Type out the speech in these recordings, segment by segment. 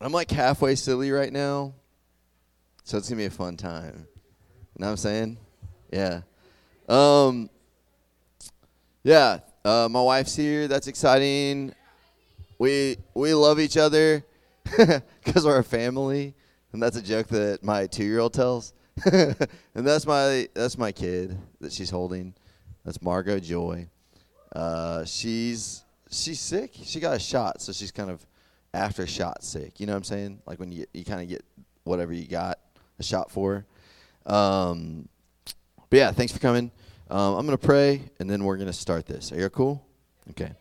I'm like halfway silly right now, so it's gonna be a fun time. You know what I'm saying? Yeah. Um. Yeah. Uh, my wife's here. That's exciting. We we love each other because we're a family, and that's a joke that my two year old tells. and that's my that's my kid that she's holding. That's Margot Joy. Uh, she's she's sick. She got a shot, so she's kind of after shot sick. You know what I'm saying? Like when you you kind of get whatever you got a shot for. Um, but yeah, thanks for coming. Um, I'm gonna pray, and then we're gonna start this. Are you cool? Okay.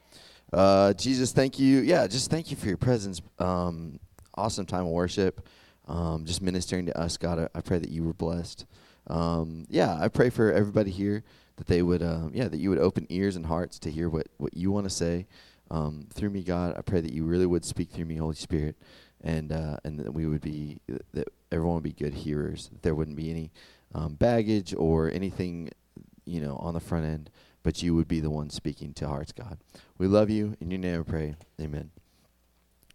Uh, Jesus, thank you. Yeah, just thank you for your presence. Um, awesome time of worship. Um, just ministering to us, God. I, I pray that you were blessed. Um, yeah, I pray for everybody here that they would, uh, yeah, that you would open ears and hearts to hear what, what you want to say um, through me, God. I pray that you really would speak through me, Holy Spirit, and uh, and that we would be that everyone would be good hearers. That there wouldn't be any um, baggage or anything, you know, on the front end, but you would be the one speaking to hearts, God. We love you. In your name, I pray. Amen.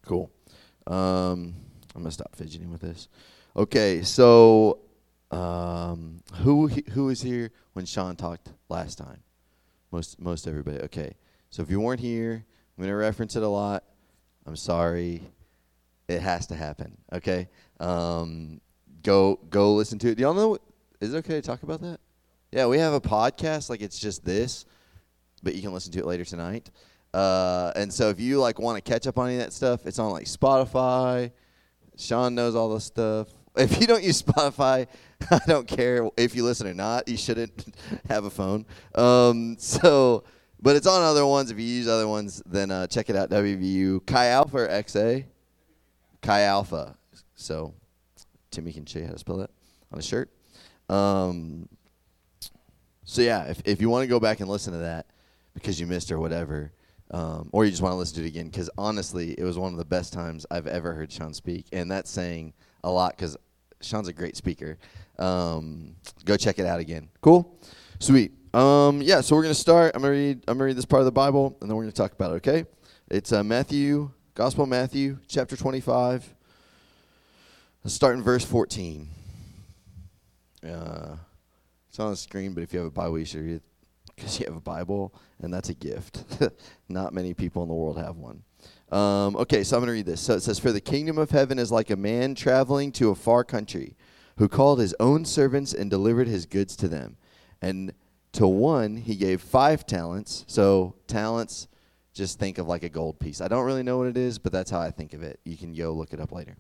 Cool. Um, I'm gonna stop fidgeting with this. Okay, so um, who who was here when Sean talked last time? Most most everybody. Okay, so if you weren't here, I'm gonna reference it a lot. I'm sorry. It has to happen. Okay. Um, go go listen to it. Do y'all know? Is it okay to talk about that? Yeah, we have a podcast. Like it's just this, but you can listen to it later tonight. Uh, and so if you like want to catch up on any of that stuff, it's on like Spotify. Sean knows all the stuff. If you don't use Spotify, I don't care if you listen or not. You shouldn't have a phone. Um, so, but it's on other ones. If you use other ones, then uh, check it out. WVU Chi Alpha or XA? Chi Alpha. So, Timmy can show you how to spell that on a shirt. Um, so yeah, if if you want to go back and listen to that because you missed or whatever, um, or you just want to listen to it again, because honestly, it was one of the best times I've ever heard Sean speak, and that's saying a lot because Sean's a great speaker. Um, go check it out again. Cool, sweet. Um, yeah, so we're gonna start. I'm gonna read. I'm gonna read this part of the Bible, and then we're gonna talk about it. Okay, it's uh, Matthew, Gospel of Matthew, chapter 25. Let's start in verse 14. Uh, it's on the screen, but if you have a Bible, you should read it because you have a Bible, and that's a gift. Not many people in the world have one. Um, okay, so I'm going to read this. So it says, For the kingdom of heaven is like a man traveling to a far country, who called his own servants and delivered his goods to them. And to one he gave five talents. So talents, just think of like a gold piece. I don't really know what it is, but that's how I think of it. You can go look it up later.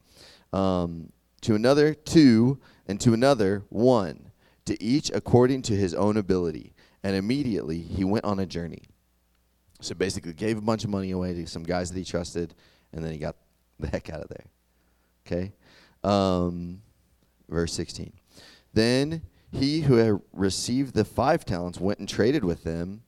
Um, to another, two, and to another, one, to each according to his own ability and immediately he went on a journey. So basically, gave a bunch of money away to some guys that he trusted, and then he got the heck out of there. Okay? Um, verse 16. Then he who had received the five talents went and traded with them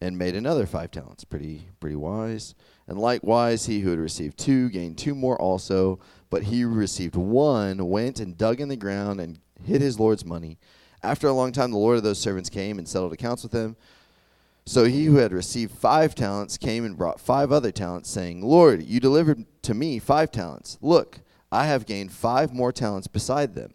and made another five talents. Pretty, pretty wise. And likewise, he who had received two gained two more also. But he who received one went and dug in the ground and hid his Lord's money. After a long time, the Lord of those servants came and settled accounts with them. So he who had received five talents came and brought five other talents, saying, Lord, you delivered to me five talents. Look, I have gained five more talents beside them.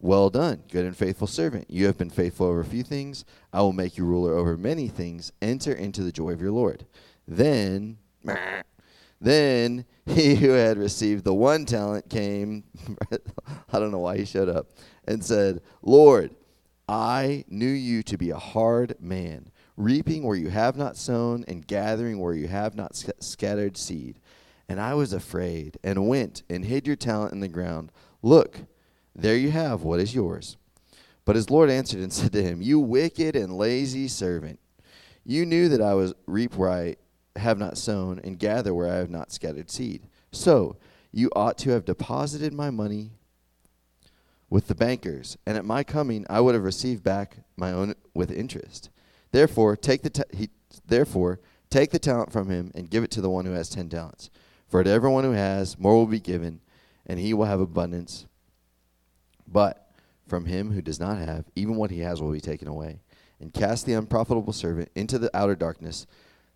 Well done, good and faithful servant. You have been faithful over a few things. I will make you ruler over many things. Enter into the joy of your Lord. Then, then he who had received the one talent came. I don't know why he showed up and said, Lord, I knew you to be a hard man reaping where you have not sown, and gathering where you have not sc- scattered seed. And I was afraid, and went and hid your talent in the ground. Look, there you have what is yours. But his Lord answered and said to him, You wicked and lazy servant, you knew that I was reap where I have not sown, and gather where I have not scattered seed. So you ought to have deposited my money with the bankers, and at my coming I would have received back my own with interest. Therefore, take the he, therefore take the talent from him and give it to the one who has ten talents. For to everyone who has, more will be given, and he will have abundance. But from him who does not have, even what he has will be taken away. And cast the unprofitable servant into the outer darkness.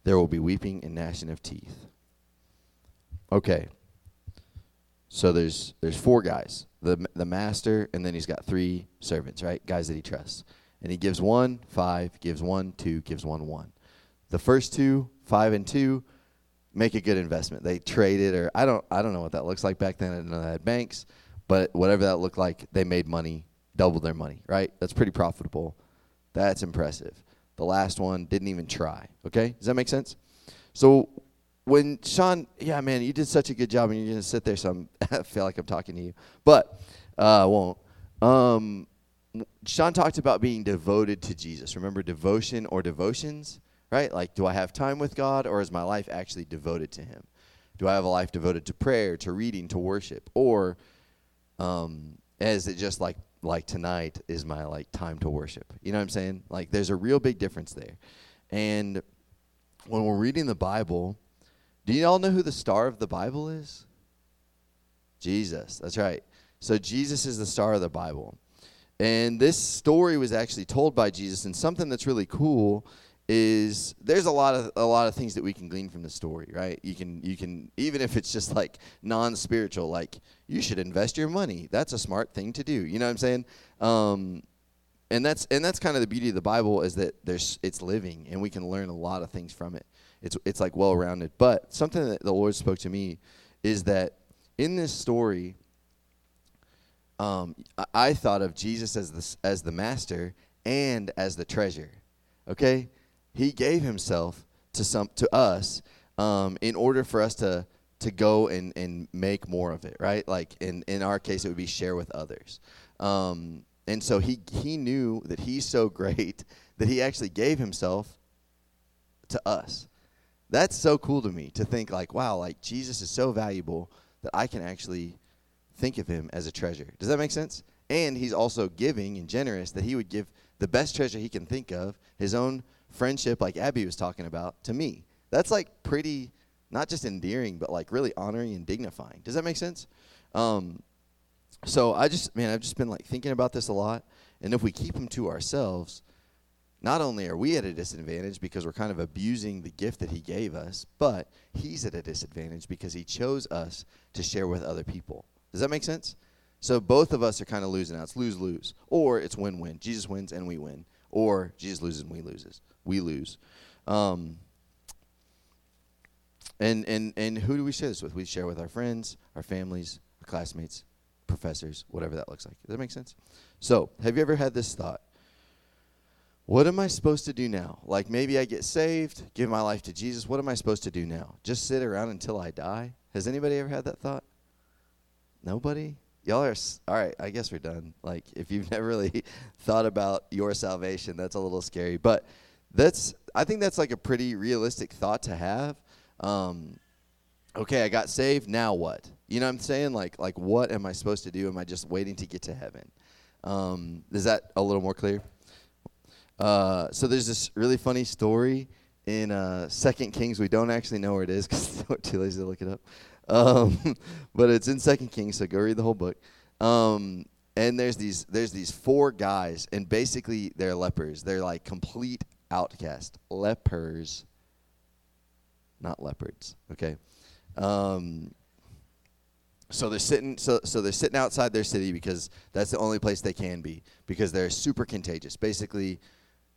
There will be weeping and gnashing of teeth. Okay. So there's there's four guys. The the master and then he's got three servants, right? Guys that he trusts. And he gives one, five, gives one, two, gives one, one. The first two, five and two, make a good investment. They traded or I don't I don't know what that looks like back then. I didn't know they had banks, but whatever that looked like, they made money, doubled their money, right? That's pretty profitable. That's impressive. The last one didn't even try. Okay? Does that make sense? So when Sean, yeah, man, you did such a good job, and you're gonna sit there, so I'm, I feel like I'm talking to you, but uh, I won't. Um, Sean talked about being devoted to Jesus. Remember devotion or devotions, right? Like, do I have time with God, or is my life actually devoted to Him? Do I have a life devoted to prayer, to reading, to worship, or um, is it just like like tonight is my like time to worship? You know what I'm saying? Like, there's a real big difference there, and when we're reading the Bible do you all know who the star of the Bible is? Jesus. That's right. So Jesus is the star of the Bible. And this story was actually told by Jesus and something that's really cool is there's a lot of a lot of things that we can glean from the story, right? You can you can even if it's just like non-spiritual like you should invest your money. That's a smart thing to do. You know what I'm saying? Um, and that's and that's kind of the beauty of the Bible is that there's it's living and we can learn a lot of things from it it's it's like well rounded. But something that the Lord spoke to me is that in this story, um, I, I thought of Jesus as the as the master and as the treasure. Okay, He gave Himself to some to us um, in order for us to to go and, and make more of it, right? Like in, in our case, it would be share with others. Um, and so he he knew that he's so great that he actually gave himself to us that's so cool to me to think like, wow, like Jesus is so valuable that I can actually think of him as a treasure. Does that make sense? And he's also giving and generous that he would give the best treasure he can think of, his own friendship, like Abby was talking about, to me. That's like pretty, not just endearing, but like really honoring and dignifying. Does that make sense? Um, so I just, man, I've just been like thinking about this a lot. And if we keep them to ourselves, not only are we at a disadvantage because we're kind of abusing the gift that he gave us, but he's at a disadvantage because he chose us to share with other people. Does that make sense? So both of us are kind of losing out. It's lose lose, or it's win win. Jesus wins and we win, or Jesus loses and we loses. We lose. Um, and and and who do we share this with? We share with our friends, our families, our classmates, professors, whatever that looks like. Does that make sense? So, have you ever had this thought? what am I supposed to do now? Like maybe I get saved, give my life to Jesus. What am I supposed to do now? Just sit around until I die? Has anybody ever had that thought? Nobody? Y'all are all right. I guess we're done. Like if you've never really thought about your salvation, that's a little scary. But that's I think that's like a pretty realistic thought to have. Um, okay, I got saved. Now what? You know what I'm saying? Like like what am I supposed to do? Am I just waiting to get to heaven? Um, is that a little more clear? Uh, so there's this really funny story in uh, Second Kings. We don't actually know where it is because we're too lazy to look it up. Um, but it's in Second Kings, so go read the whole book. Um, and there's these there's these four guys, and basically they're lepers. They're like complete outcast lepers, not leopards. Okay. Um, so they're sitting so so they're sitting outside their city because that's the only place they can be because they're super contagious. Basically,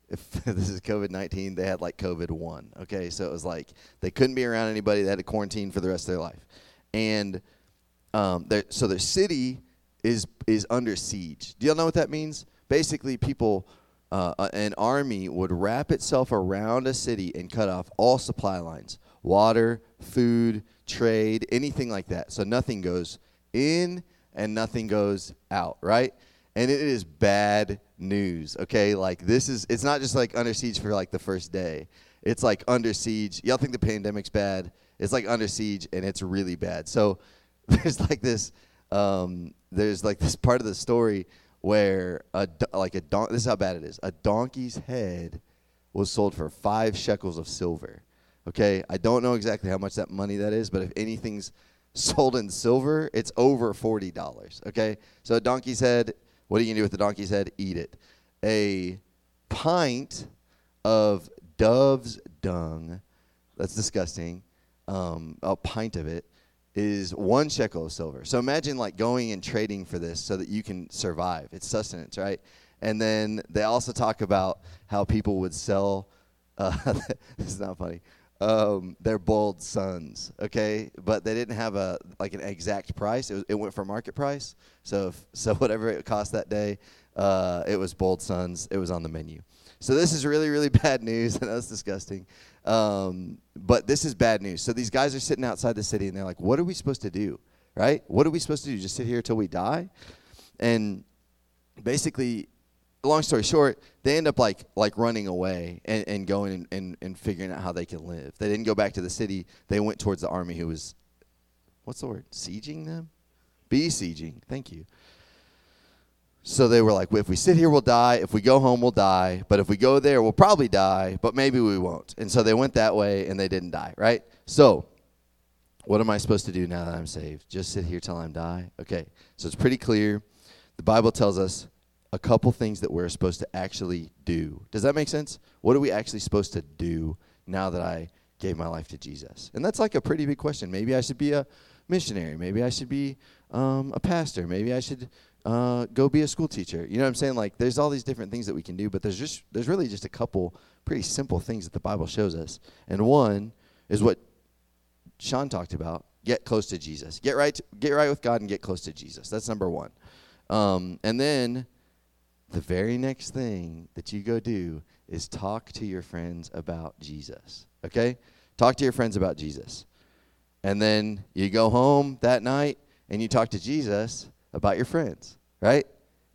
if this is COVID 19, they had like COVID 1. Okay, so it was like they couldn't be around anybody. They had to quarantine for the rest of their life. And um, so their city is, is under siege. Do y'all know what that means? Basically, people, uh, an army would wrap itself around a city and cut off all supply lines water, food, trade, anything like that. So nothing goes in and nothing goes out, right? And it is bad news. Okay, like this is it's not just like under siege for like the first day. It's like under siege. Y'all think the pandemic's bad? It's like under siege, and it's really bad. So there's like this um, there's like this part of the story where a like a don- this is how bad it is. A donkey's head was sold for five shekels of silver. Okay, I don't know exactly how much that money that is, but if anything's sold in silver, it's over forty dollars. Okay, so a donkey's head. What are you gonna do with the donkey's head? Eat it. A pint of dove's dung. That's disgusting. Um, a pint of it is one shekel of silver. So imagine like going and trading for this so that you can survive. It's sustenance, right? And then they also talk about how people would sell. Uh, this is not funny. Um, their bold sons, okay, but they didn't have a like an exact price. It, was, it went for market price. So if, so whatever it cost that day, uh, it was bold sons. It was on the menu. So this is really really bad news, and that's disgusting. Um, but this is bad news. So these guys are sitting outside the city, and they're like, "What are we supposed to do? Right? What are we supposed to do? Just sit here till we die?" And basically, long story short, they end up like like running away and, and going and, and, and figuring out how they can live. They didn't go back to the city. They went towards the army who was, what's the word? Sieging them? Besieging. Thank you. So they were like, if we sit here, we'll die. If we go home, we'll die. But if we go there, we'll probably die, but maybe we won't. And so they went that way and they didn't die, right? So what am I supposed to do now that I'm saved? Just sit here till I'm die? Okay. So it's pretty clear. The Bible tells us a couple things that we're supposed to actually do. Does that make sense? What are we actually supposed to do now that I gave my life to Jesus? And that's like a pretty big question. Maybe I should be a missionary. Maybe I should be um, a pastor. Maybe I should uh, go be a school teacher. You know what I'm saying? Like, there's all these different things that we can do, but there's just there's really just a couple pretty simple things that the Bible shows us. And one is what Sean talked about: get close to Jesus. Get right, to, get right with God, and get close to Jesus. That's number one. Um, and then the very next thing that you go do is talk to your friends about Jesus. Okay? Talk to your friends about Jesus. And then you go home that night and you talk to Jesus about your friends, right?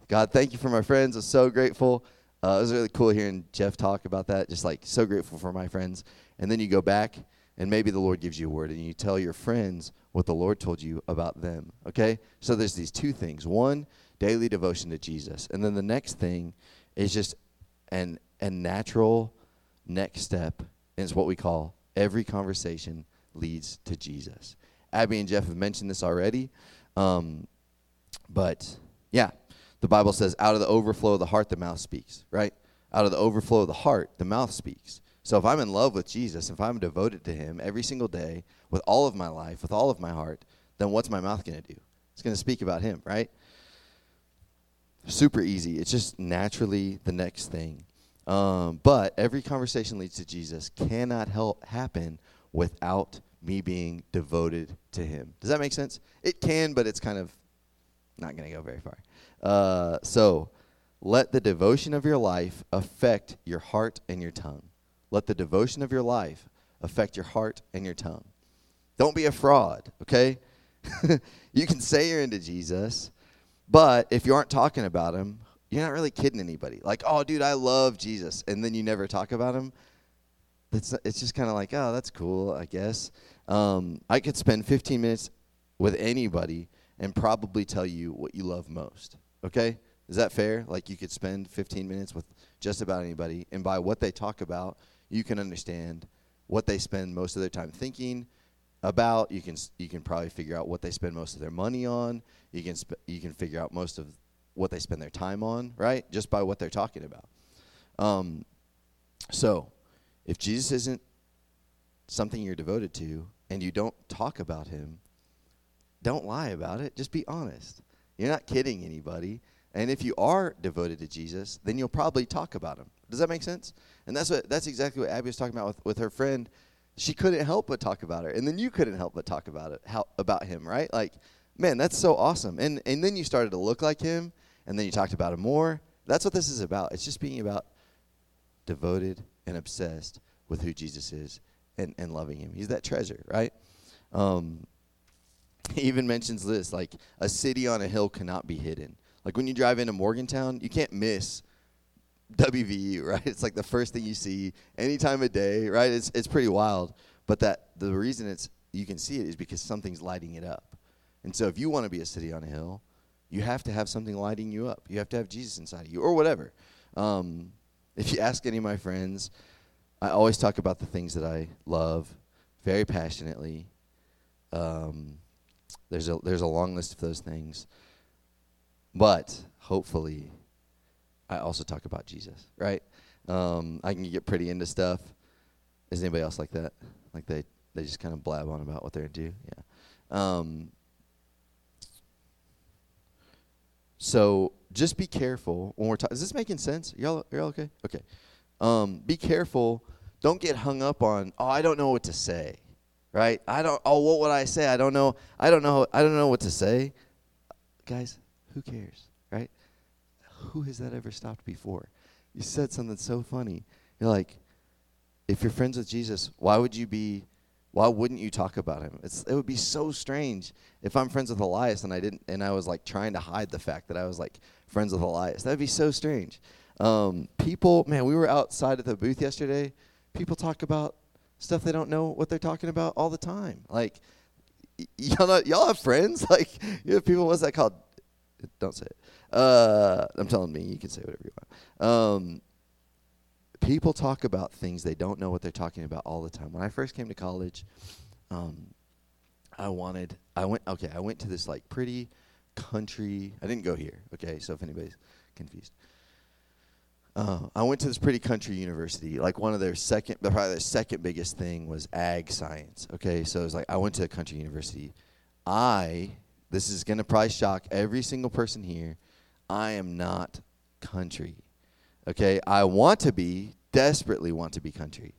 God, thank you for my friends. I'm so grateful. Uh, it was really cool hearing Jeff talk about that. Just like so grateful for my friends. And then you go back and maybe the Lord gives you a word and you tell your friends what the Lord told you about them. Okay? So there's these two things. One, daily devotion to Jesus. And then the next thing is just an a natural next step and it's what we call every conversation leads to Jesus. Abby and Jeff have mentioned this already. Um, but yeah, the Bible says, out of the overflow of the heart, the mouth speaks, right? Out of the overflow of the heart, the mouth speaks. So if I'm in love with Jesus, if I'm devoted to him every single day with all of my life, with all of my heart, then what's my mouth going to do? It's going to speak about him, right? Super easy. It's just naturally the next thing. Um, but every conversation leads to Jesus cannot help happen without me being devoted to him. Does that make sense? It can, but it's kind of not going to go very far. Uh, so let the devotion of your life affect your heart and your tongue. Let the devotion of your life affect your heart and your tongue. Don't be a fraud, okay? you can say you're into Jesus, but if you aren't talking about him, you're not really kidding anybody. Like, oh, dude, I love Jesus, and then you never talk about him. It's it's just kind of like, oh, that's cool, I guess. Um, I could spend 15 minutes with anybody and probably tell you what you love most. Okay, is that fair? Like, you could spend 15 minutes with just about anybody, and by what they talk about, you can understand what they spend most of their time thinking about. You can you can probably figure out what they spend most of their money on. You can sp- you can figure out most of what they spend their time on, right? Just by what they're talking about. Um, so, if Jesus isn't something you're devoted to and you don't talk about him, don't lie about it. Just be honest. You're not kidding anybody. And if you are devoted to Jesus, then you'll probably talk about him. Does that make sense? And that's what that's exactly what Abby was talking about with, with her friend. She couldn't help but talk about her, and then you couldn't help but talk about it, how about him, right? Like, man, that's so awesome. And and then you started to look like him, and then you talked about him more. That's what this is about. It's just being about devoted and obsessed with who Jesus is and, and loving him. He's that treasure, right? Um, he even mentions this like a city on a hill cannot be hidden. Like when you drive into Morgantown, you can't miss WVU, right? It's like the first thing you see any time of day, right? It's it's pretty wild. But that the reason it's you can see it is because something's lighting it up. And so if you want to be a city on a hill, you have to have something lighting you up. You have to have Jesus inside of you, or whatever. Um, if you ask any of my friends, I always talk about the things that I love very passionately. Um, there's a there's a long list of those things, but hopefully, I also talk about Jesus. Right? Um, I can get pretty into stuff. Is anybody else like that? Like they they just kind of blab on about what they're into? Yeah. Um, so just be careful when we're talking. Is this making sense? Y'all, y'all okay? Okay. Um, be careful. Don't get hung up on. Oh, I don't know what to say, right? I don't. Oh, what would I say? I don't know. I don't know. I don't know what to say. Guys, who cares? Who has that ever stopped before? You said something so funny. You're like, if you're friends with Jesus, why would you be why wouldn't you talk about him? It's, it would be so strange if I'm friends with Elias and I didn't, and I was like trying to hide the fact that I was like friends with Elias. That'd be so strange. Um, people, man, we were outside at the booth yesterday. People talk about stuff they don't know what they're talking about all the time. Like, y- y'all, know, y'all have friends. Like, you have people. What's that called? Don't say it. Uh, I'm telling me. You can say whatever you want. Um, people talk about things they don't know what they're talking about all the time. When I first came to college, um, I wanted, I went, okay, I went to this like pretty country. I didn't go here, okay. So if anybody's confused, uh, I went to this pretty country university. Like one of their second, probably their second biggest thing was ag science. Okay, so it was like I went to a country university. I, this is gonna probably shock every single person here. I am not country. Okay, I want to be, desperately want to be country.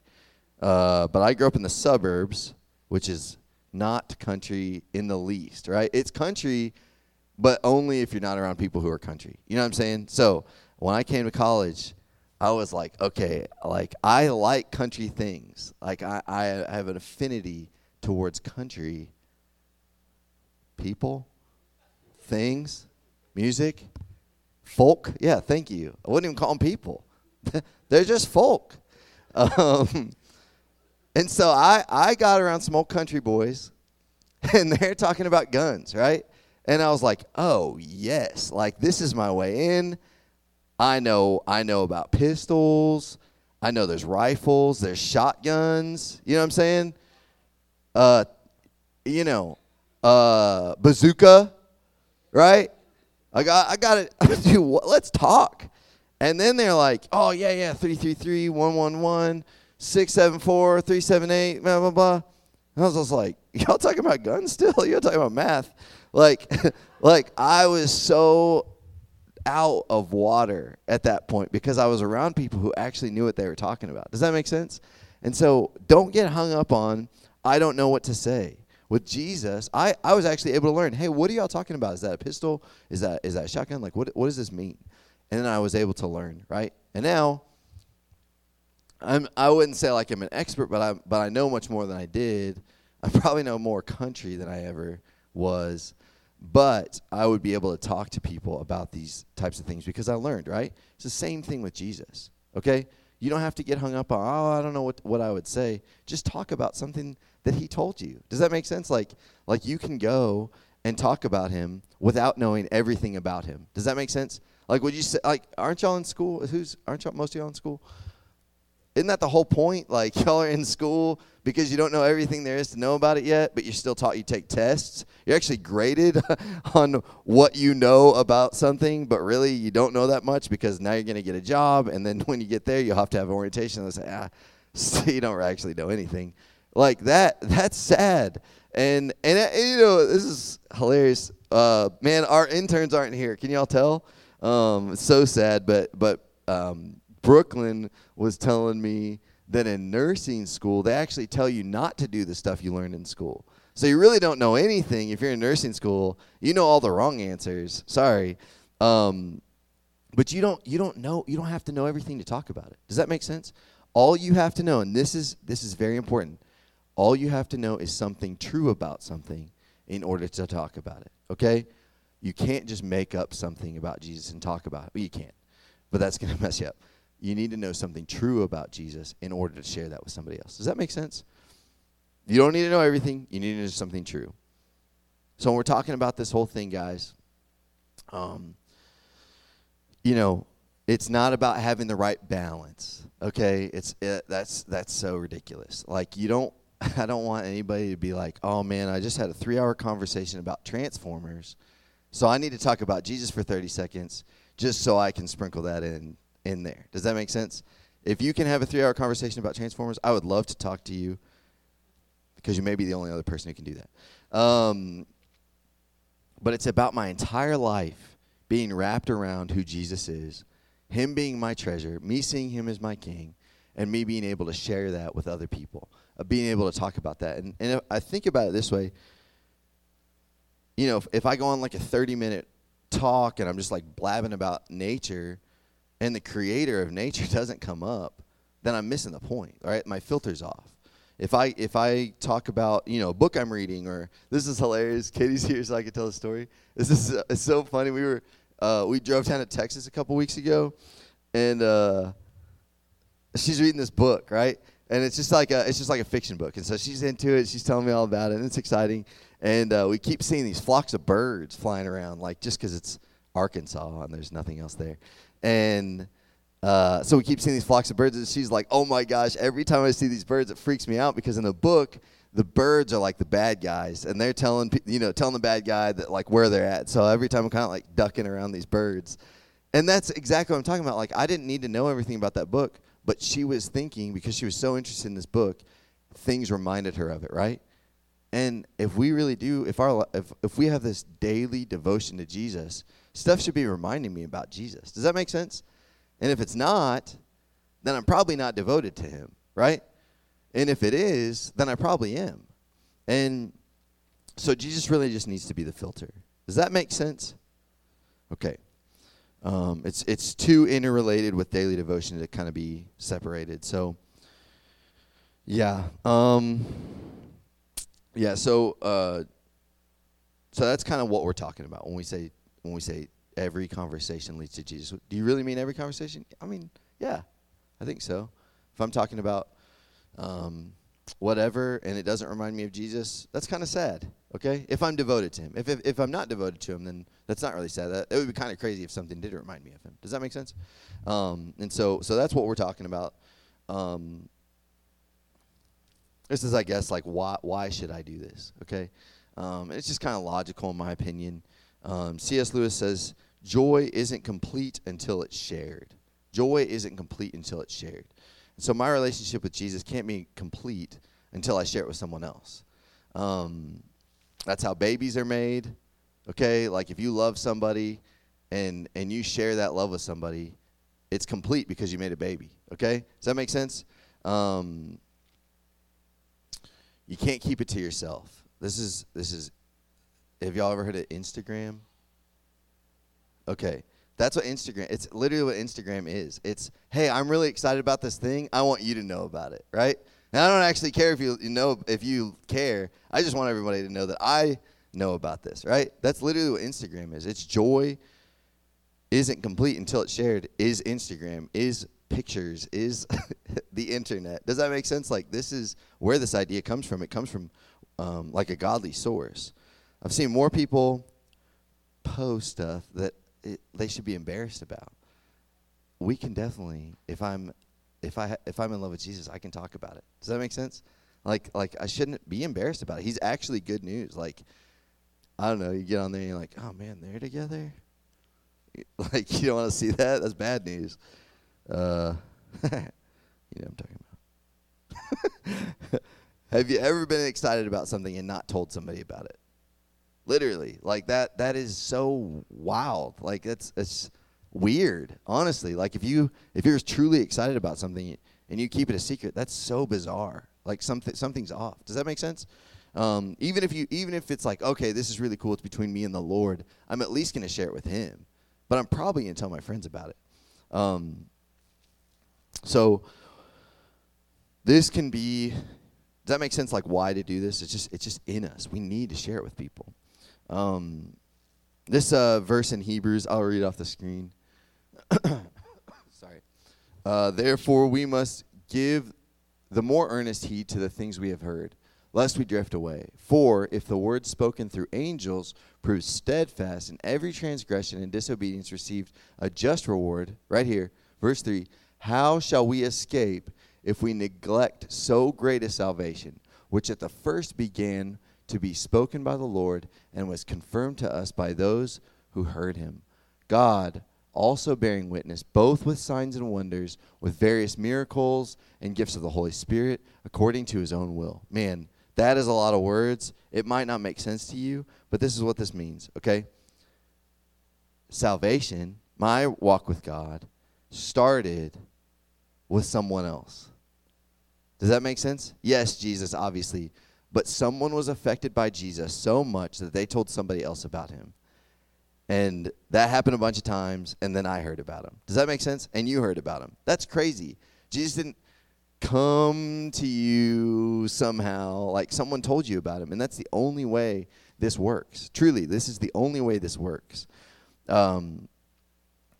Uh, but I grew up in the suburbs, which is not country in the least, right? It's country, but only if you're not around people who are country. You know what I'm saying? So when I came to college, I was like, okay, like I like country things. Like I, I have an affinity towards country people, things, music, folk. Yeah, thank you. I wouldn't even call them people. They're just folk. Um, and so I, I got around some old country boys, and they're talking about guns, right? And I was like, oh yes, like this is my way in. I know I know about pistols. I know there's rifles, there's shotguns. You know what I'm saying? Uh, you know, uh, bazooka, right? I got I got it. Let's talk. And then they're like, oh yeah, yeah, 333 111 674 378, blah blah blah. And I was just like, y'all talking about guns still? Y'all talking about math? Like, like I was so out of water at that point because I was around people who actually knew what they were talking about. Does that make sense? And so don't get hung up on, I don't know what to say. With Jesus, I, I was actually able to learn, hey, what are y'all talking about? Is that a pistol? Is that is that a shotgun? Like what what does this mean? And then I was able to learn, right? And now I'm I wouldn't say like I'm an expert, but I but I know much more than I did. I probably know more country than I ever was but I would be able to talk to people about these types of things because I learned, right? It's the same thing with Jesus, okay? You don't have to get hung up on, oh, I don't know what, what I would say. Just talk about something that he told you. Does that make sense? Like, like you can go and talk about him without knowing everything about him. Does that make sense? Like, would you say, like, aren't y'all in school? Who's, aren't y'all, most of y'all in school? Isn't that the whole point? Like y'all are in school because you don't know everything there is to know about it yet, but you're still taught you take tests. You're actually graded on what you know about something, but really you don't know that much because now you're going to get a job, and then when you get there, you'll have to have orientation and say, ah, so you don't actually know anything. Like that, that's sad. And and, and you know this is hilarious. Uh, man, our interns aren't here. Can y'all tell? Um, it's so sad, but but um, Brooklyn was telling me that in nursing school, they actually tell you not to do the stuff you learned in school. So you really don't know anything if you're in nursing school. You know all the wrong answers. Sorry. Um, but you don't you don't know you don't have to know everything to talk about it. Does that make sense? All you have to know and this is this is very important. All you have to know is something true about something in order to talk about it. Okay? You can't just make up something about Jesus and talk about it. Well, you can't. But that's going to mess you up you need to know something true about Jesus in order to share that with somebody else. Does that make sense? You don't need to know everything, you need to know something true. So when we're talking about this whole thing, guys, Um, you know, it's not about having the right balance. Okay, it's it, that's that's so ridiculous. Like you don't, I don't want anybody to be like, oh man, I just had a three-hour conversation about Transformers, so I need to talk about Jesus for 30 seconds just so I can sprinkle that in in there. Does that make sense? If you can have a three-hour conversation about Transformers, I would love to talk to you because you may be the only other person who can do that. Um, but it's about my entire life being wrapped around who Jesus is him being my treasure, me seeing him as my king, and me being able to share that with other people, uh, being able to talk about that. And, and I think about it this way you know, if, if I go on like a 30 minute talk and I'm just like blabbing about nature and the creator of nature doesn't come up, then I'm missing the point, right? My filter's off. If I if I talk about you know a book I'm reading or this is hilarious, Katie's here so I can tell the story. This is uh, it's so funny. We were uh, we drove down to Texas a couple weeks ago, and uh, she's reading this book, right? And it's just like a it's just like a fiction book, and so she's into it. She's telling me all about it, and it's exciting. And uh, we keep seeing these flocks of birds flying around, like just because it's Arkansas and there's nothing else there, and. Uh, so we keep seeing these flocks of birds, and she's like, "Oh my gosh! Every time I see these birds, it freaks me out because in the book, the birds are like the bad guys and they're telling you know telling the bad guy that like where they're at so every time i'm kind of like ducking around these birds and that's exactly what i'm talking about like i didn't need to know everything about that book but she was thinking because she was so interested in this book things reminded her of it right and if we really do if our if, if we have this daily devotion to jesus stuff should be reminding me about jesus does that make sense and if it's not then i'm probably not devoted to him right and if it is, then I probably am. And so Jesus really just needs to be the filter. Does that make sense? Okay. Um, it's it's too interrelated with daily devotion to kind of be separated. So yeah. Um, yeah, so uh, so that's kind of what we're talking about when we say when we say every conversation leads to Jesus. Do you really mean every conversation? I mean, yeah. I think so. If I'm talking about um, whatever, and it doesn't remind me of Jesus, that's kind of sad. Okay, if I'm devoted to Him. If, if if I'm not devoted to Him, then that's not really sad. That it would be kind of crazy if something did remind me of Him. Does that make sense? Um, and so so that's what we're talking about. Um, this is, I guess, like why why should I do this? Okay, um, it's just kind of logical in my opinion. Um, C.S. Lewis says joy isn't complete until it's shared. Joy isn't complete until it's shared. So my relationship with Jesus can't be complete until I share it with someone else. Um, that's how babies are made. Okay, like if you love somebody and and you share that love with somebody, it's complete because you made a baby. Okay, does that make sense? Um, you can't keep it to yourself. This is this is. Have y'all ever heard of Instagram? Okay, that's what Instagram. It's literally what Instagram is. It's hey, I'm really excited about this thing. I want you to know about it, right? Now I don't actually care if you, you know if you care. I just want everybody to know that I know about this, right? That's literally what Instagram is. It's joy isn't complete until it's shared. Is Instagram is pictures is the internet. Does that make sense? Like this is where this idea comes from. It comes from um, like a godly source. I've seen more people post stuff that it, they should be embarrassed about. We can definitely, if I'm, if I if I'm in love with Jesus, I can talk about it. Does that make sense? Like like I shouldn't be embarrassed about it. He's actually good news. Like I don't know, you get on there and you're like, oh man, they're together. Like you don't want to see that. That's bad news. Uh, you know what I'm talking about. Have you ever been excited about something and not told somebody about it? Literally, like that. That is so wild. Like that's it's weird. Honestly, like if you if you're truly excited about something and you keep it a secret, that's so bizarre. Like something something's off. Does that make sense? Um, even if you even if it's like okay, this is really cool. It's between me and the Lord. I'm at least going to share it with Him, but I'm probably going to tell my friends about it. Um, so this can be. Does that make sense? Like why to do this? It's just it's just in us. We need to share it with people. Um, this uh, verse in Hebrews, I'll read off the screen. Sorry. Uh, Therefore, we must give the more earnest heed to the things we have heard, lest we drift away. For if the word spoken through angels proves steadfast and every transgression and disobedience, received a just reward. Right here, verse 3 How shall we escape if we neglect so great a salvation, which at the first began to be spoken by the Lord and was confirmed to us by those who heard him? God also bearing witness, both with signs and wonders, with various miracles and gifts of the Holy Spirit, according to his own will. Man, that is a lot of words. It might not make sense to you, but this is what this means, okay? Salvation, my walk with God, started with someone else. Does that make sense? Yes, Jesus, obviously. But someone was affected by Jesus so much that they told somebody else about him. And that happened a bunch of times, and then I heard about him. Does that make sense? And you heard about him. That's crazy. Jesus didn't come to you somehow, like someone told you about him. And that's the only way this works. Truly, this is the only way this works. Um,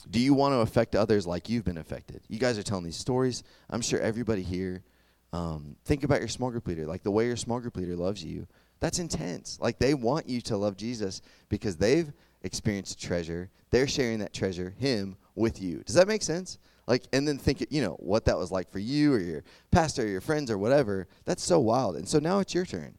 do you want to affect others like you've been affected? You guys are telling these stories. I'm sure everybody here. Um, think about your small group leader, like the way your small group leader loves you. That's intense. Like they want you to love Jesus because they've experienced treasure. They're sharing that treasure, Him, with you. Does that make sense? Like, and then think, you know, what that was like for you or your pastor or your friends or whatever. That's so wild. And so now it's your turn.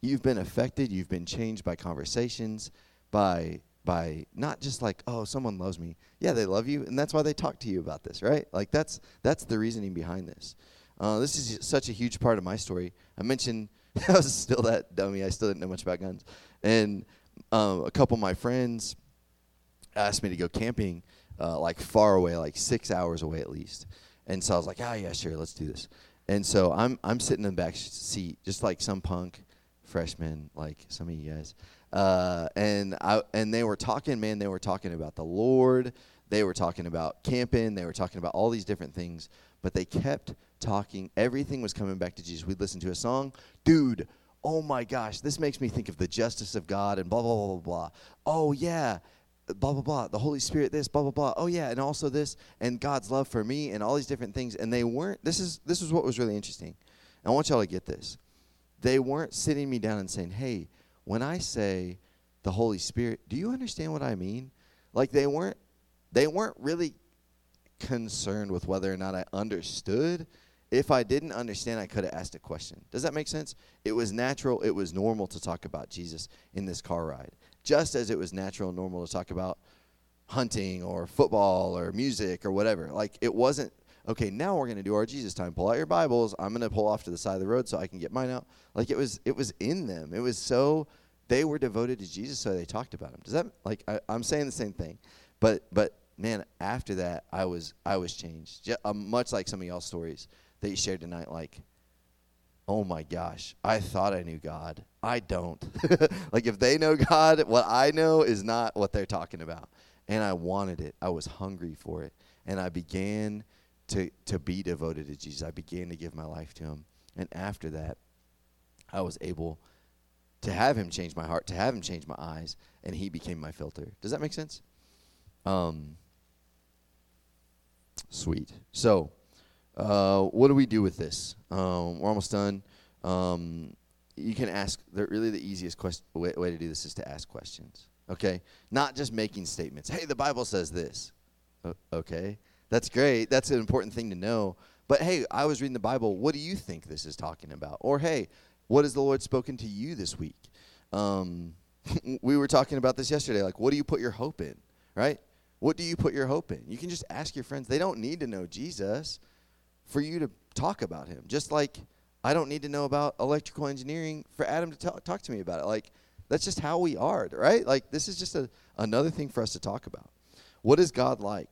You've been affected. You've been changed by conversations, by by not just like, oh, someone loves me. Yeah, they love you, and that's why they talk to you about this, right? Like that's that's the reasoning behind this. Uh, this is such a huge part of my story. I mentioned I was still that dummy. I still didn't know much about guns, and um, a couple of my friends asked me to go camping, uh, like far away, like six hours away at least. And so I was like, oh yeah, sure, let's do this. And so I'm I'm sitting in the back seat, just like some punk freshman, like some of you guys. Uh, and I and they were talking, man, they were talking about the Lord. They were talking about camping. They were talking about all these different things. But they kept talking. Everything was coming back to Jesus. We'd listen to a song, dude oh my gosh, this makes me think of the justice of God and blah, blah, blah, blah, blah. Oh, yeah, blah, blah, blah. The Holy Spirit, this, blah, blah, blah. Oh, yeah, and also this, and God's love for me, and all these different things. And they weren't, this is, this is what was really interesting. I want y'all to get this. They weren't sitting me down and saying, hey, when I say the Holy Spirit, do you understand what I mean? Like they weren't, they weren't really concerned with whether or not I understood if I didn't understand, I could have asked a question. Does that make sense? It was natural, it was normal to talk about Jesus in this car ride, just as it was natural and normal to talk about hunting or football or music or whatever. Like, it wasn't, okay, now we're going to do our Jesus time. Pull out your Bibles. I'm going to pull off to the side of the road so I can get mine out. Like, it was, it was in them. It was so, they were devoted to Jesus, so they talked about him. Does that, like, I, I'm saying the same thing. But, but, man, after that, I was, I was changed. Um, much like some of y'all's stories that you shared tonight like oh my gosh i thought i knew god. I don't. Like if they know god what i know is not what they're talking about. And i wanted it. I was hungry for it. And i began to to be devoted to jesus. I began to give my life to him. And after that i was able to have him change my heart to have him change my eyes and he became my filter. Does that make sense? Um sweet. So uh, what do we do with this? Um, we're almost done. Um, you can ask. The, really, the easiest quest- way, way to do this is to ask questions. Okay, not just making statements. Hey, the Bible says this. Uh, okay, that's great. That's an important thing to know. But hey, I was reading the Bible. What do you think this is talking about? Or hey, what has the Lord spoken to you this week? Um, we were talking about this yesterday. Like, what do you put your hope in? Right? What do you put your hope in? You can just ask your friends. They don't need to know Jesus for you to talk about him. Just like I don't need to know about electrical engineering for Adam to talk, talk to me about it. Like that's just how we are, right? Like this is just a, another thing for us to talk about. What is God like?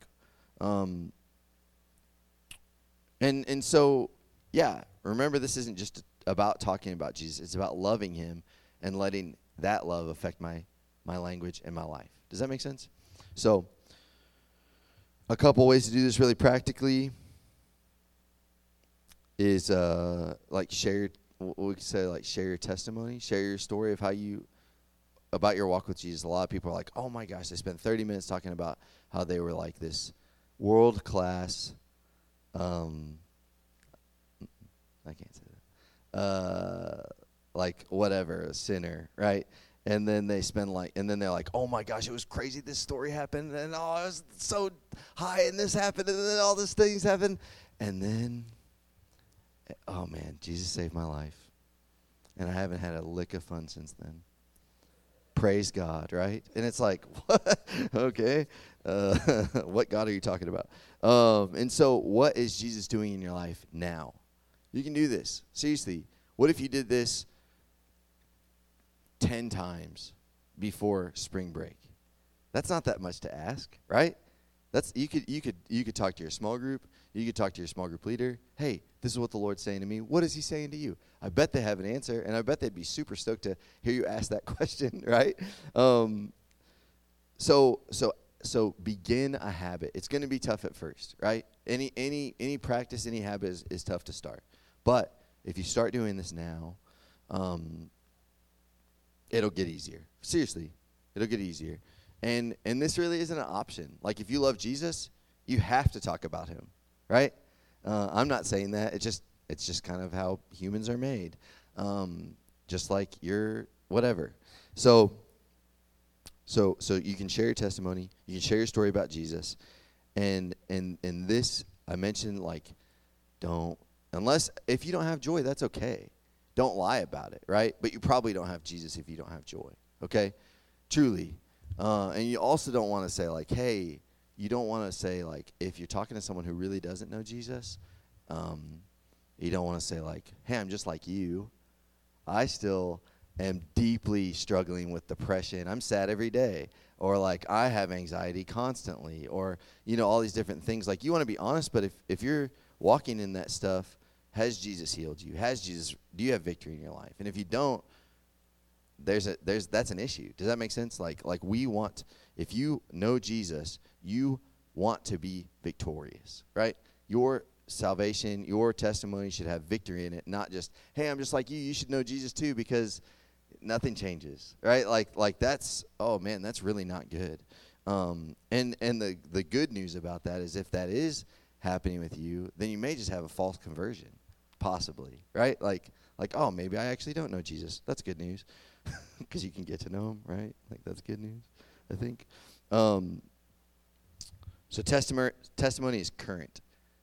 Um, and and so yeah, remember this isn't just about talking about Jesus. It's about loving him and letting that love affect my my language and my life. Does that make sense? So a couple ways to do this really practically is uh, like share we could say like share your testimony, share your story of how you about your walk with Jesus. A lot of people are like, "Oh my gosh, they spent 30 minutes talking about how they were like this world class um I can't say that. Uh like whatever, a sinner, right? and then they spend like and then they're like oh my gosh it was crazy this story happened and oh I was so high and this happened and then all these things happened and then oh man jesus saved my life. And i haven't had a lick of fun since then. Praise god right? And it's like what? Okay. Uh, what god are you talking about? Um, and so what is jesus doing in your life now? You can do this. Seriously. What if you did this 10 times before spring break. That's not that much to ask, right? That's you could you could you could talk to your small group, you could talk to your small group leader. Hey, this is what the Lord's saying to me. What is he saying to you? I bet they have an answer and I bet they'd be super stoked to hear you ask that question, right? Um, so so so begin a habit. It's going to be tough at first, right? Any any any practice, any habit is, is tough to start. But if you start doing this now, um, it'll get easier. Seriously, it'll get easier. And and this really isn't an option. Like if you love Jesus, you have to talk about him, right? Uh, I'm not saying that. It's just it's just kind of how humans are made. Um, just like you're whatever. So so so you can share your testimony, you can share your story about Jesus. And and and this I mentioned like don't unless if you don't have joy, that's okay. Don't lie about it, right? But you probably don't have Jesus if you don't have joy, okay? Truly. Uh, and you also don't want to say, like, hey, you don't want to say, like, if you're talking to someone who really doesn't know Jesus, um, you don't want to say, like, hey, I'm just like you. I still am deeply struggling with depression. I'm sad every day. Or, like, I have anxiety constantly. Or, you know, all these different things. Like, you want to be honest, but if, if you're walking in that stuff, has Jesus healed you? Has Jesus do you have victory in your life? And if you don't, there's a there's that's an issue. Does that make sense? Like like we want if you know Jesus, you want to be victorious, right? Your salvation, your testimony should have victory in it, not just, hey, I'm just like you, you should know Jesus too because nothing changes, right? Like like that's oh man, that's really not good. Um, and and the the good news about that is if that is happening with you, then you may just have a false conversion possibly, right? Like, like, oh, maybe I actually don't know Jesus. That's good news, because you can get to know him, right? Like that's good news, I think. Um, so testimony testimony is current.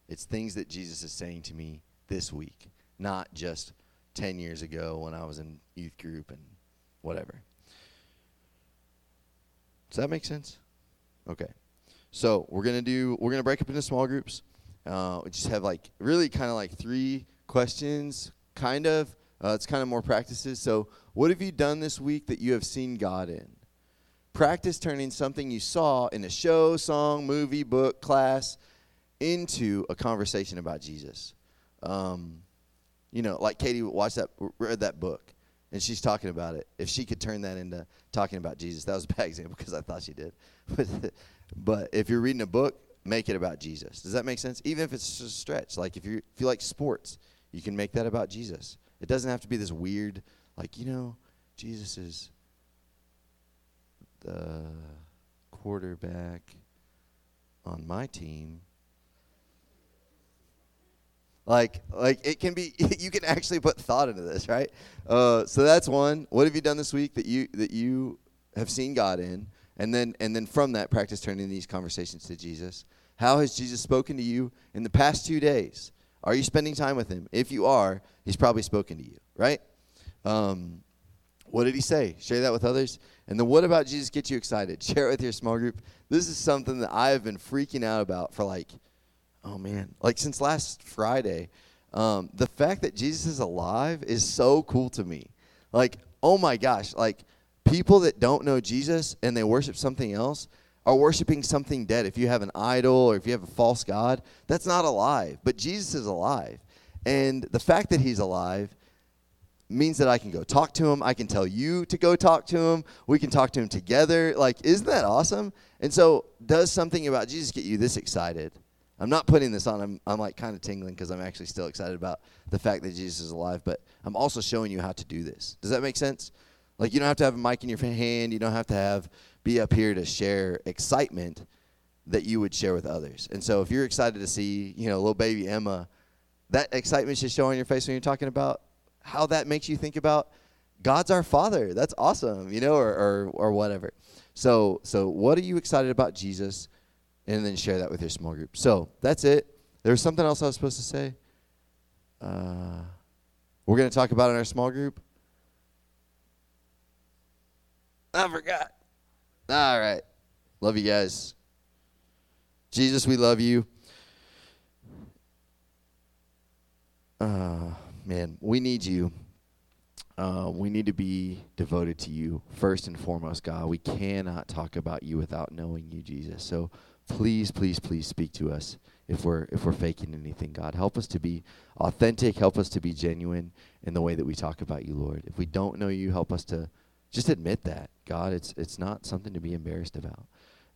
It's things that Jesus is saying to me this week, not just ten years ago when I was in youth group and whatever. Does that make sense? Okay. So we're gonna do we're gonna break up into small groups. Uh, we just have like really kind of like three questions, kind of. Uh, it's kind of more practices. So, what have you done this week that you have seen God in? Practice turning something you saw in a show, song, movie, book, class into a conversation about Jesus. Um, you know, like Katie watched that, read that book, and she's talking about it. If she could turn that into talking about Jesus, that was a bad example because I thought she did. But, if you're reading a book, make it about Jesus. Does that make sense? Even if it's a stretch. Like if you if you like sports, you can make that about Jesus. It doesn't have to be this weird, like, you know, Jesus is the quarterback on my team. Like, like it can be. You can actually put thought into this, right? Uh, so that's one. What have you done this week that you that you have seen God in, and then and then from that practice turning these conversations to Jesus. How has Jesus spoken to you in the past two days? Are you spending time with him? If you are, he's probably spoken to you, right? Um, what did he say? Share that with others. And then what about Jesus get you excited? Share it with your small group. This is something that I have been freaking out about for like, oh man, like since last Friday. Um, the fact that Jesus is alive is so cool to me. Like, oh my gosh, like people that don't know Jesus and they worship something else, are worshiping something dead. If you have an idol or if you have a false God, that's not alive. But Jesus is alive. And the fact that he's alive means that I can go talk to him. I can tell you to go talk to him. We can talk to him together. Like, isn't that awesome? And so, does something about Jesus get you this excited? I'm not putting this on. I'm, I'm like kind of tingling because I'm actually still excited about the fact that Jesus is alive, but I'm also showing you how to do this. Does that make sense? Like, you don't have to have a mic in your hand. You don't have to have be up here to share excitement that you would share with others. And so if you're excited to see, you know, little baby Emma, that excitement should show on your face when you're talking about how that makes you think about God's our Father. That's awesome, you know, or, or or whatever. So so what are you excited about Jesus? And then share that with your small group. So that's it. There was something else I was supposed to say. Uh, we're going to talk about in our small group. I forgot. All right. Love you guys. Jesus, we love you. Uh, man, we need you. Uh, we need to be devoted to you first and foremost, God. We cannot talk about you without knowing you, Jesus. So please, please, please speak to us if we're if we're faking anything, God. Help us to be authentic. Help us to be genuine in the way that we talk about you, Lord. If we don't know you, help us to just admit that, God. It's it's not something to be embarrassed about.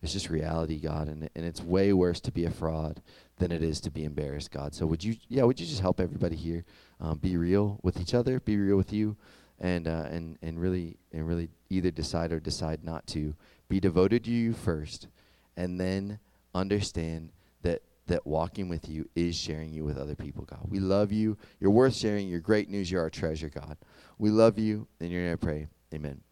It's just reality, God, and and it's way worse to be a fraud than it is to be embarrassed, God. So would you, yeah, would you just help everybody here um, be real with each other, be real with you, and uh, and and really and really either decide or decide not to be devoted to you first, and then understand that that walking with you is sharing you with other people, God. We love you. You're worth sharing. You're great news. You're our treasure, God. We love you. And you're going to pray. Amen.